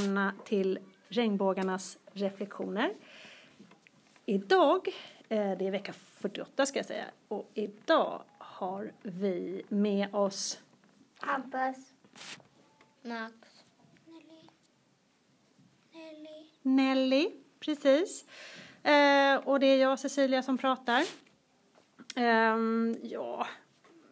Välkomna till Regnbågarnas reflektioner. Idag, eh, det är vecka 48 ska jag säga, och idag har vi med oss Hampus. Max. Nelly. Nelly. Nelly, precis. Eh, och det är jag, Cecilia, som pratar. Ehm, ja,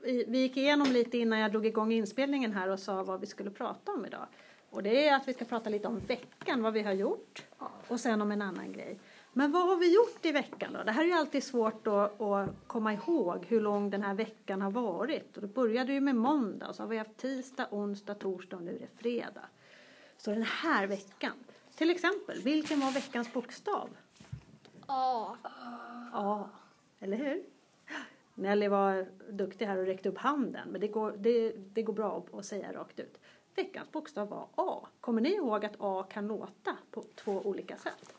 vi, vi gick igenom lite innan jag drog igång inspelningen här och sa vad vi skulle prata om idag. Och det är att vi ska prata lite om veckan, vad vi har gjort och sen om en annan grej. Men vad har vi gjort i veckan då? Det här är ju alltid svårt att, att komma ihåg hur lång den här veckan har varit. Och det började ju med måndag så har vi haft tisdag, onsdag, torsdag och nu är det fredag. Så den här veckan, till exempel, vilken var veckans bokstav? A. A, eller hur? Nelly var duktig här och räckte upp handen, men det går, det, det går bra att säga rakt ut. Veckans bokstav var A. Kommer ni ihåg att A kan låta på två olika sätt?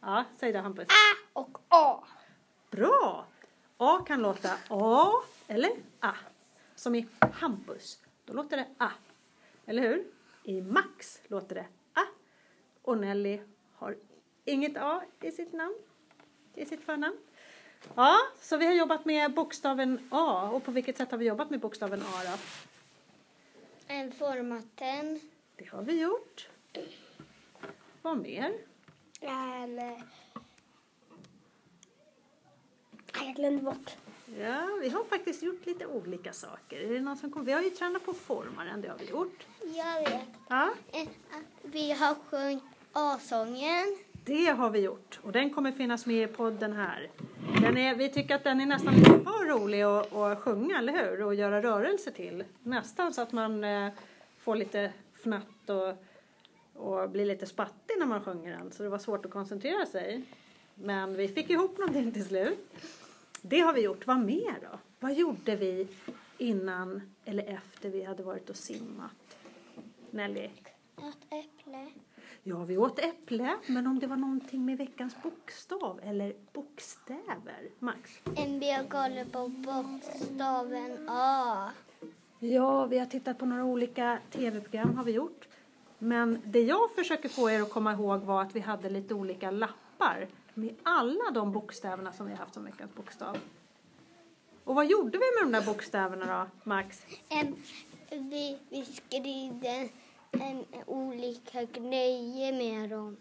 Ja, säg det Hampus. A och A. Bra! A kan låta A eller A. Som i Hampus, då låter det A. Eller hur? I Max låter det A. Och Nelly har inget A i sitt namn, i sitt förnamn. Ja, så vi har jobbat med bokstaven A. Och på vilket sätt har vi jobbat med bokstaven A då? En format den. Det har vi gjort. Vad mer? En... Jag glömde bort. Ja, vi har faktiskt gjort lite olika saker. Är det någon som kom? Vi har ju tränat på formaren, det har vi gjort. Jag vet. Ja, Eh, Vi har sjungit A-sången det har vi gjort. Och den kommer finnas med i podden här. Den är, vi tycker att den är nästan lite för rolig att, att sjunga, eller hur? Och göra rörelse till. Nästan så att man eh, får lite fnatt och, och blir lite spattig när man sjunger den. Så det var svårt att koncentrera sig. Men vi fick ihop någonting till slut. Det har vi gjort. Vad mer då? Vad gjorde vi innan eller efter vi hade varit och simmat? Nelly? Ett äpple. Ja, vi åt äpple, men om det var någonting med veckans bokstav eller bokstäver, Max? En biograf på bokstaven A. Ja, vi har tittat på några olika tv-program har vi gjort. Men det jag försöker få er att komma ihåg var att vi hade lite olika lappar med alla de bokstäverna som vi har haft som veckans bokstav. Och vad gjorde vi med de där bokstäverna då, Max? Vi, vi skrivde en, olika grejer med dem.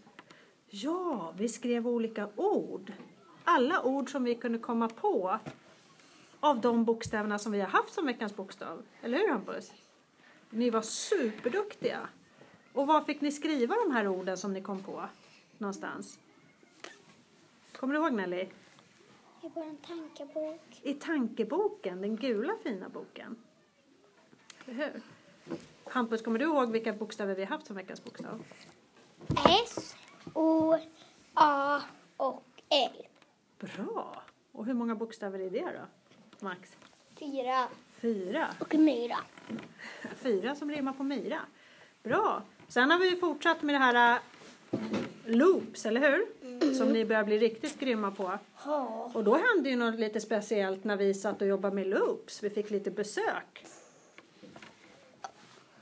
Ja, vi skrev olika ord. Alla ord som vi kunde komma på av de bokstäverna som vi har haft som veckans bokstav. Eller hur Hampus? Ni var superduktiga. Och var fick ni skriva de här orden som ni kom på någonstans? Kommer du ihåg Nelly? I vår tankebok. I tankeboken, den gula fina boken. Eller hur? Hampus, kommer du ihåg vilka bokstäver vi har haft som veckans bokstav? S, O, A och L. Bra! Och hur många bokstäver är det då? Max? Fyra. Fyra. Och myra. Fyra som rimmar på myra. Bra. Sen har vi fortsatt med det här äh, loops, eller hur? Som ni börjar bli riktigt grymma på. Ja. Och då hände ju något lite speciellt när vi satt och jobbade med loops. Vi fick lite besök.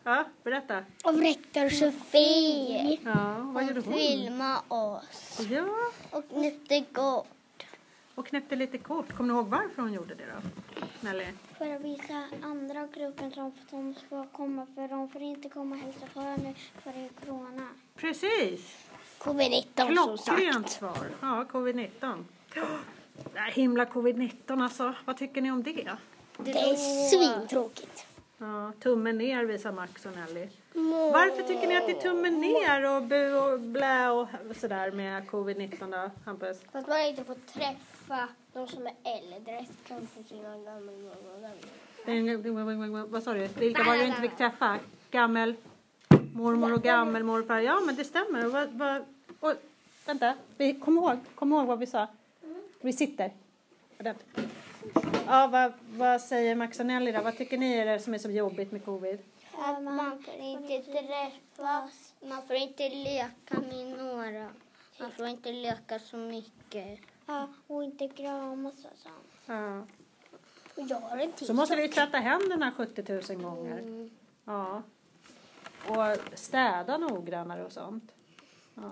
Ja, berätta. Och rektor Sofie. Ja, vad gjorde hon? Filma oss. Ja, Och nytte gott. och knäppte lite kort. Kommer ni ihåg varför hon gjorde det då? Nelly? För att visa andra gruppen som de ska komma för de får inte komma och hälsa på nu för det är corona. Precis. Covid-19 Klockrent svar. Ja, covid-19. Det här himla covid-19 alltså. Vad tycker ni om det? Det är svintråkigt. Ja, tummen ner visar Max och Nelly. Varför tycker ni att det är tummen ner och bu och blä och sådär med covid-19 då, Hampus? För att man inte får träffa de som är äldre. Vad sa du? Vilka var det du inte fick träffa? Gammel mormor och gammelmorfar. Ja, men det stämmer. Vad, vad, och, vänta, vi, kom, ihåg, kom ihåg vad vi sa. Vi sitter. Ordentligt. Ja, vad, vad säger Max och Nelly då? Vad tycker ni är det som är så jobbigt med covid? Att man får inte träffas. Man får inte leka med några. Man får inte leka så mycket. Ja, och inte kramas och sånt. Ja. Och jag har en till Så måste vi tvätta händerna 70 000 gånger. Mm. Ja. och städa noggrannare och sånt. Ja.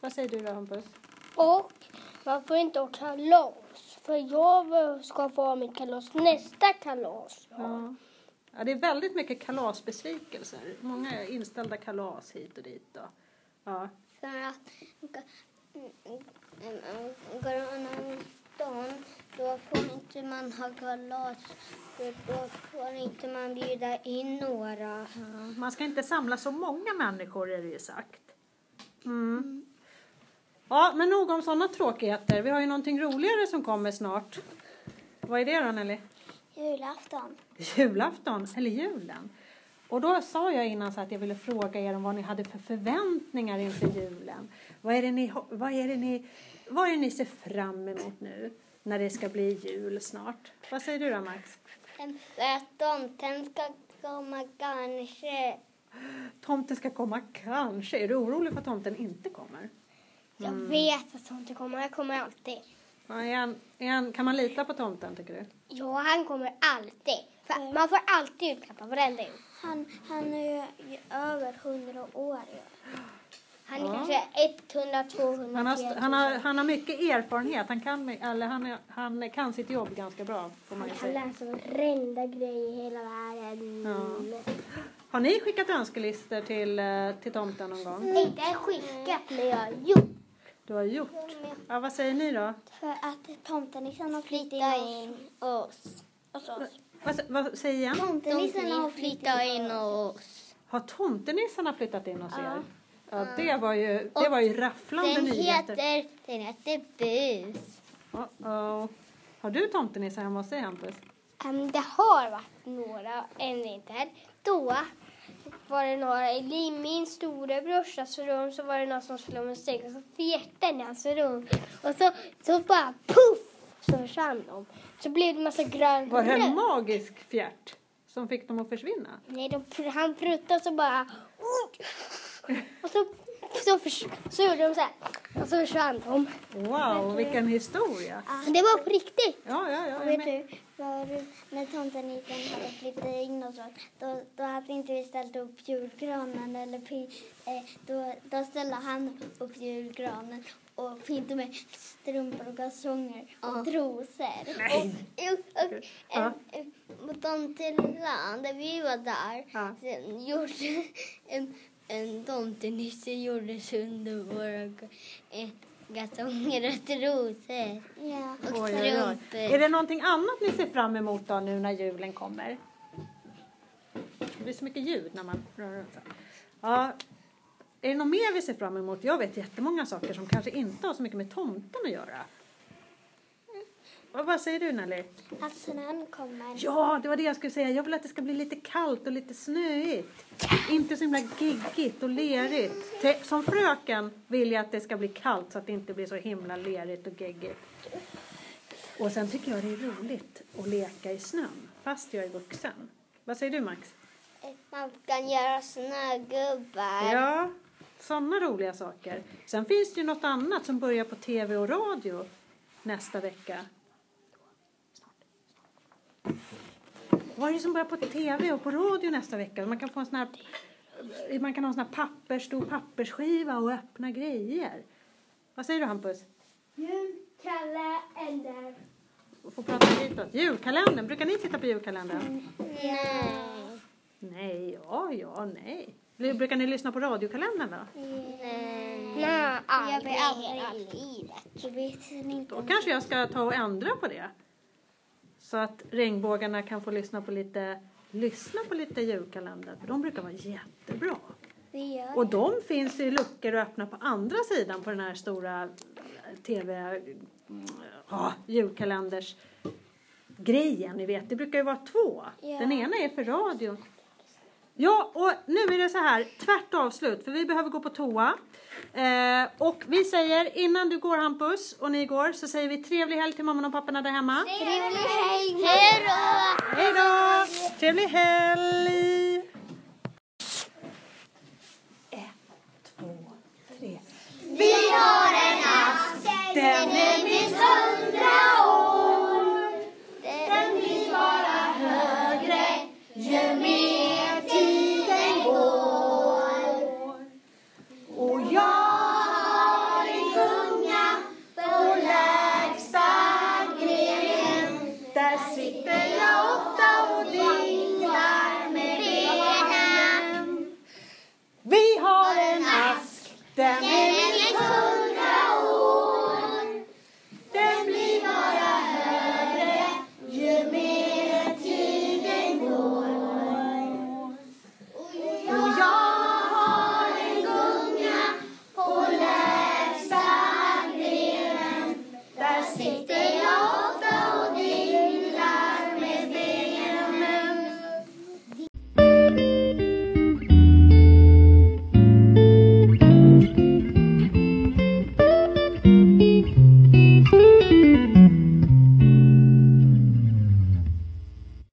Vad säger du då Hampus? Och man får inte ha kalas. För jag ska få ha mitt kalas nästa kalas. Ja. ja, det är väldigt mycket kalasbesvikelser. Många inställda kalas hit och dit. Då. Ja. För att går man dagen då får inte man ha kalas. För då får inte man bjuda in några. Ja, Man ska inte samla så många människor är det ju sagt. Mm. Ja, men nog om sådana tråkigheter. Vi har ju någonting roligare som kommer snart. Vad är det då Nelly? Julafton. Julafton, eller julen. Och då sa jag innan så att jag ville fråga er om vad ni hade för förväntningar inför julen. Vad är det ni, vad är det ni, vad är det ni ser fram emot nu när det ska bli jul snart? Vad säger du då Max? Att tomten ska komma kanske. Tomten ska komma kanske. Är du orolig för att tomten inte kommer? Jag vet att sånt kommer. Han kommer alltid. Ja, Är han, är han, kan man lita på tomten tycker du? Ja, han kommer alltid. För man får alltid julklappar varenda jul. Han, han är ju över hundra år. Han är Ja. kanske 100, 200, Han har, 300. han har, han har mycket erfarenhet. Han kan, eller han, han kan sitt jobb ganska bra får man Han kan läsa varenda grej i hela världen. Ja. Har ni skickat önskelistor till, eh, till tomten någon gång? Inte skickat, men jag har gjort. Du har gjort? Ja, vad säger ni då? För att tomtenissen har flyttat in oss. Hos oss. Vad, vad säger igen? Tomtenissen har flyttat in oss. Har tomtenissarna flyttat in hos Ja. er? Ja, det var ju, det var ju rafflande Den nyheter. heter, den heter Bus. Uh-oh. Har du tomtenissar hemma hos dig Hampus? Um, det har varit några, en vinter. Då var det några i min storebrorsas rum så var det någon som spelade musik och så fjärtade den i hans rum. Och så, så bara puff så försvann de. Så blev det massa grön Var det en magisk fjärt som fick dem att försvinna? Nej, de, han pruttade så bara... Och så, så, förs, så gjorde de så här. Och så försvann de. Wow, vilken historia! Men det var på riktigt. Ja, ja, ja. Och jag vet med. du, var, när tomtenissen hade flyttat in och så, då, då hade inte vi ställt upp julgranen eller eh, då, då ställde han upp julgranen och pyntade med strumpor och kalsonger och trosor. Nej. Och, och, och Ja. en, en, på tomteland, där vi var där, Ja. sen gjorde en, en tomtenisse gjorde sönder våra eh, kalsonger och trosor. Ja, och Oj, oj, oj. strumpor. Är det någonting annat ni ser fram emot då nu när julen kommer? Det blir så mycket ljud när man rör runt. Ja, är det något mer vi ser fram emot? Jag vet jättemånga saker som kanske inte har så mycket med tomten att göra. Och vad säger du Nelly? Att snön kommer. Ja, det var det jag skulle säga. Jag vill att det ska bli lite kallt och lite snöigt. Inte så himla giggigt och lerigt. Te- Som fröken vill jag att det ska bli kallt så att det inte blir så himla lerigt och geggigt. Och sen tycker jag det är roligt att leka i snön, fast jag är vuxen. Vad säger du Max? Man kan göra snögubbar. Ja, sådana roliga saker. Sen finns det ju något annat som börjar på tv och radio nästa vecka. Vad är det som börjar på tv och på radio nästa vecka? Man kan få en sån här, man kan ha en sån här pappers, stor pappersskiva och öppna grejer. Vad säger du Hampus? Julkalender. Får prata ditåt. Julkalendern, brukar ni titta på julkalendern? Nej. Nej, ja, ja, nej. Brukar ni lyssna på radiokalendern då? Nej. Nej, Jag blir aldrig. aldrig i livet. Jag vet inte. Då kanske jag ska ta och ändra på det. Så att regnbågarna kan få lyssna på lite, lyssna på lite julkalender. För de brukar vara jättebra. Och de finns i luckor och öppna på andra sidan på den här stora eh, tv, mm, ja, julkalenders grejen, ni vet. Det brukar ju vara två. Ja. Den ena är för radion. Ja, och nu är det så här, tvärt avslut, för vi behöver gå på toa. Eh, och vi säger, innan du går Hampus och ni går, så säger vi trevlig helg till mamman och papporna där hemma. Trevlig helg! Hej då! Hej då! Trevlig helg! Ett, två, tre. Vi har en ask, den är minst Den är minst hundra år. Den blir bara högre ju mer tiden går. Och jag har en gunga på lägsta grenen. Där sitter